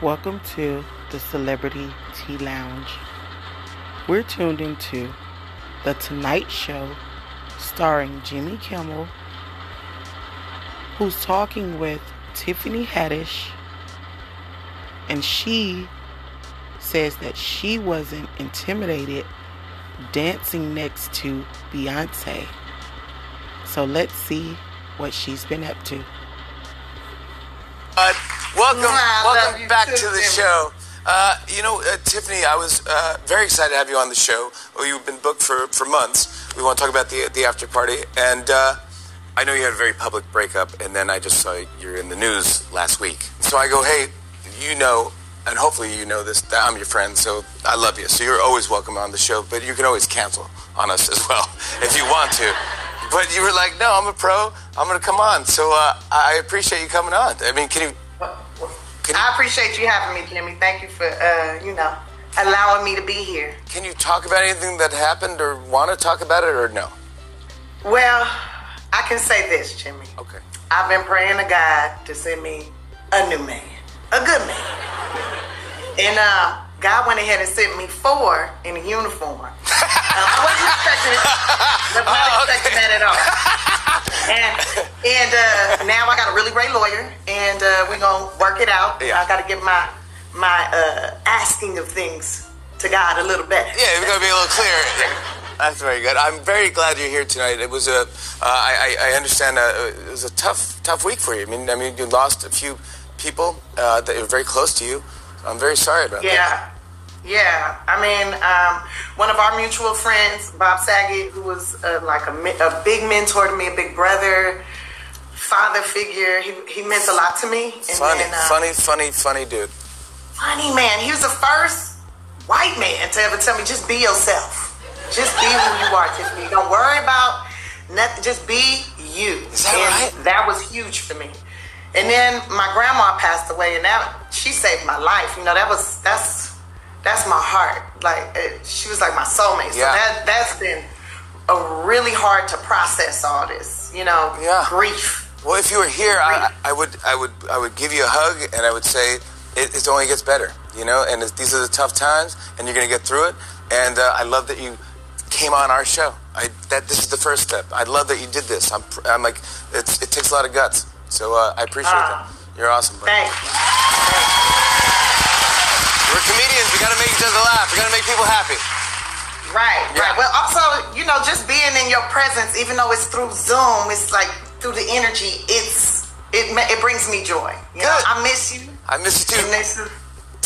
Welcome to the Celebrity Tea Lounge. We're tuned into The Tonight Show starring Jimmy Kimmel, who's talking with Tiffany Haddish, and she says that she wasn't intimidated dancing next to Beyonce. So let's see what she's been up to. Uh, welcome, love welcome back too, to the show. Uh, you know, uh, Tiffany, I was uh, very excited to have you on the show. Well, you've been booked for, for months. We want to talk about the the after party, and uh, I know you had a very public breakup, and then I just saw you're in the news last week. So I go, hey, you know, and hopefully you know this. That I'm your friend, so I love you. So you're always welcome on the show, but you can always cancel on us as well if you want to. But you were like, no, I'm a pro. I'm going to come on. So uh, I appreciate you coming on. I mean, can you? Can you I appreciate you having me, Jimmy. Thank you for, uh, you know, allowing me to be here. Can you talk about anything that happened or want to talk about it or no? Well, I can say this, Jimmy. Okay. I've been praying to God to send me a new man, a good man. And uh, God went ahead and sent me four in a uniform. I wasn't expecting it. I was not Oh, expecting that at all. And, and uh, now I got a really great lawyer, and uh, we're gonna work it out. Yeah. I got to get my my uh, asking of things to God a little better. Yeah, we're gonna be a little clearer. That's very good. I'm very glad you're here tonight. It was a, uh, I, I understand uh, it was a tough, tough week for you. I mean, I mean, you lost a few people uh, that were very close to you. I'm very sorry about that. Yeah. I mean, um, one of our mutual friends, Bob Saget, who was uh, like a, a big mentor to me, a big brother, father figure. He, he meant a lot to me. And Funny, then, uh, funny, funny, funny dude. funny man. He was the first white man to ever tell me, just be yourself. Just be who you are, Tiffany. Don't worry about nothing. Just be you. Is that and right? That was huge for me. And then my grandma passed away, and that she saved my life. You know, that was that's my heart. Like it, she was like my soulmate. So Yeah. that that's been a really hard to process all this. You know, Yeah. grief. Well, if you were here, I, I would, I would, I would give you a hug, and I would say it, it only gets better, you know. And it's, these are the tough times, and you're gonna get through it. And uh, I love that you came on our show. I, that this is the first step. I love that you did this. I'm, I'm like, it's, it takes a lot of guts. So uh, I appreciate Ah. that. You're awesome. buddy. Thanks. We're comedians. We gotta make each other laugh. We gotta make people happy. Right, Yeah. right. Well, also, you know, just being in your presence, even though it's through Zoom, it's like through the energy. It's it it brings me joy. You know, Good. I miss you, I miss you too. this is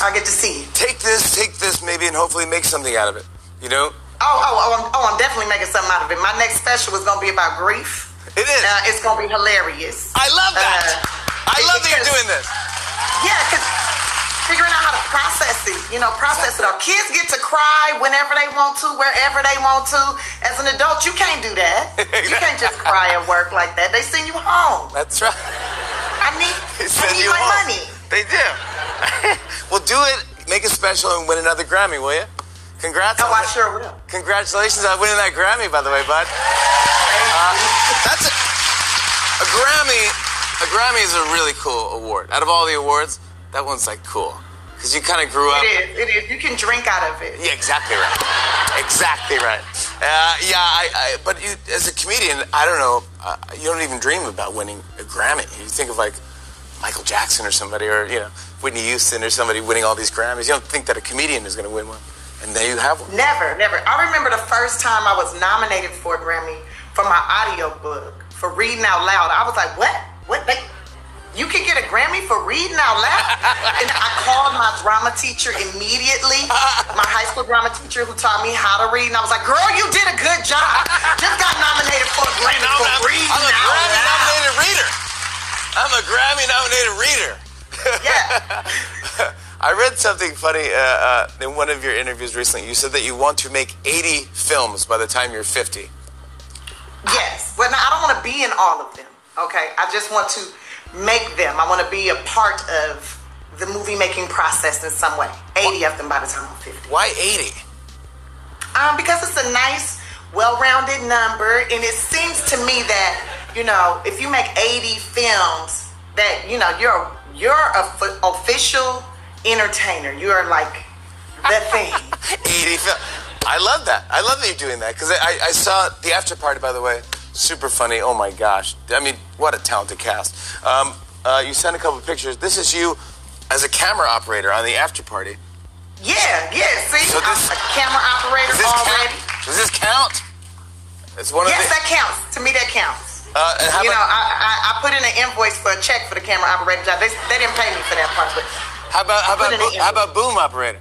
I get to see you. Take this, take this, maybe, and hopefully make something out of it. You know? Oh, oh, oh, I'm, oh, I'm definitely making something out of it. My next special is gonna be about grief. It is. Uh, it's gonna be hilarious. I love that. Uh, I love that you're doing this. Yeah, because figuring out how to process it, you know, process it all. Kids get to cry whenever they want to, wherever they want to. As an adult, you can't do that. You can't just cry at work like that. They send you home. That's right. I need said need you my won't. money. They do. well, do it. Make it special and win another Grammy, will you? Congrats. Oh, I it. sure will. Congratulations on winning that Grammy, by the way, bud. Uh, that's a, a Grammy. A Grammy is a really cool award. Out of all the awards, that one's like cool because you kind of grew up. It is. It is. You can drink out of it. Yeah, exactly right. Exactly right. Uh, yeah, I, I. But you, as a comedian, I don't know. Uh, you don't even dream about winning a Grammy. You think of like Michael Jackson or somebody, or you know Whitney Houston or somebody winning all these Grammys. You don't think that a comedian is going to win one, and there you have one. Never, never. I remember the first time I was nominated for a Grammy for my audio book for reading out loud. I was like, what? What? They, you can get a Grammy for reading out loud? and I called my drama teacher immediately, my high school drama teacher who taught me how to read. And I was like, girl, you did a good job. Just got nominated for a Grammy No, for I'm, reading I'm a out Grammy loud. nominated reader. I'm a Grammy nominated reader. Yeah. I read something funny uh, uh, in one of your interviews recently. You said that you want to make 80 films by the time you're 50. Yes. Well, now, I don't want to be in all of them. Okay. I just want to make them. I want to be a part of the movie making process in some way. 80 of them by the time I'm 50. Why 80? Um, because it's a nice, well-rounded number, and it seems to me that you know, if you make 80 films, that you know you're you're a f- official entertainer. You're like the thing. 80 fil- I love that. I love that you're doing that because I, I saw the after party, by the way. Super funny. Oh my gosh. I mean, what a talented cast. Um, uh, you sent a couple pictures. This is you as a camera operator on the after party. Yeah, yeah. See, So this- I'm a camera operator Does this already. count? Does this count? It's one of Yes, that counts. To me, that counts. Uh, you know, I, I, I put in an invoice for a check for the camera operator job. They, they didn't pay me for that part, but how about how about put in an bo- how about boom operator?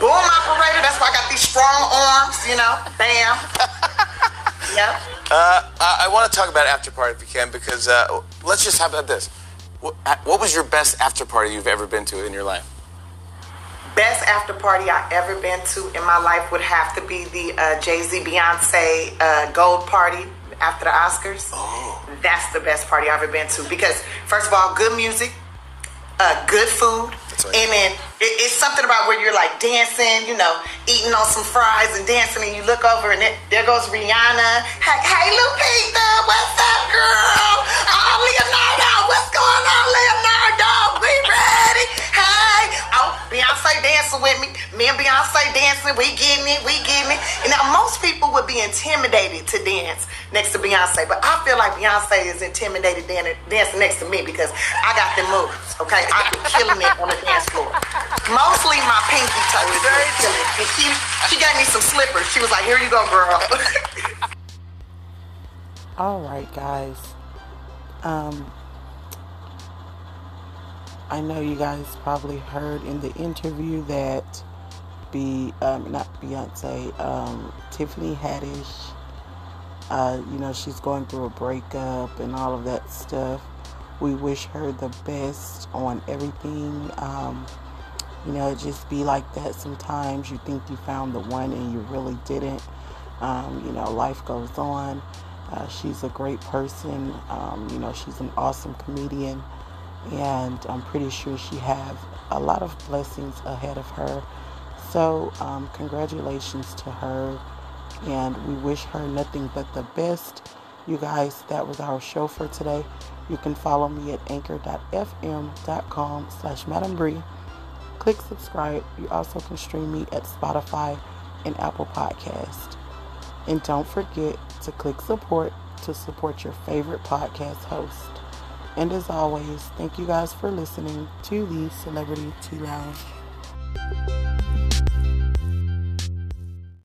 boom operator. That's why I got these strong arms. You know, bam. yep. Uh, I, I want to talk about after party if you can because uh, let's just how about this? What, what was your best after party you've ever been to in your life? Best after party I ever been to in my life would have to be the uh, Jay Z Beyonce uh, Gold Party after the Oscars. Oh. That's the best party I've ever been to because first of all, good music, uh, good food, and then it, it's something about where you're like dancing, you know, eating on some fries and dancing, and you look over and it, there goes Rihanna. Hey, hey, Lupita, what's up, girl? Oh, Leonardo, what's going on, Leonardo? Beyonce dancing with me. Me and Beyonce dancing. We getting it. We getting it. And now most people would be intimidated to dance next to Beyonce, but I feel like Beyonce is intimidated dan- dancing next to me because I got the moves. Okay, I be killing it on the dance floor. Mostly my pinky toe is really killing. And she she gave me some slippers. She was like, "Here you go, girl." All right, guys. Um, I know you guys probably heard in the interview that be um, not Beyonce, um, Tiffany Haddish. Uh, you know she's going through a breakup and all of that stuff. We wish her the best on everything. Um, you know, just be like that sometimes. You think you found the one and you really didn't. Um, you know, life goes on. Uh, she's a great person. Um, you know, she's an awesome comedian, and I'm pretty sure she have a lot of blessings ahead of her. So, um, congratulations to her, and we wish her nothing but the best. You guys, that was our show for today. You can follow me at anchor.fm.com slash Madam Bree. Click subscribe. You also can stream me at Spotify and Apple Podcast. And don't forget to click support to support your favorite podcast host. And as always, thank you guys for listening to the Celebrity Tea Lounge.